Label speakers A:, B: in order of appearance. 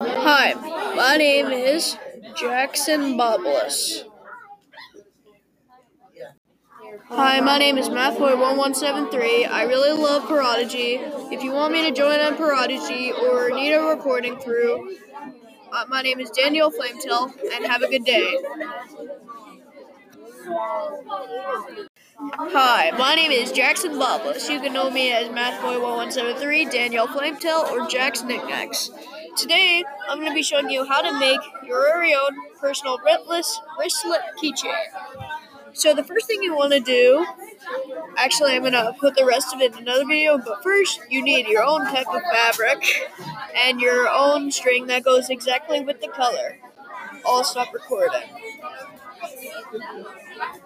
A: Hi, my name is Jackson Bobulus. Hi, my name is MathBoy1173. I really love Prodigy. If you want me to join on Prodigy or need a recording through, uh, my name is Daniel Flametail, and have a good day. Hi, my name is Jackson Bobulus. You can know me as MathBoy1173, Daniel Flametail, or Jack's Knickknacks. Today, I'm going to be showing you how to make your very own personal wristless wristlet keychain. So the first thing you want to do, actually I'm going to put the rest of it in another video, but first you need your own type of fabric and your own string that goes exactly with the color. I'll stop recording.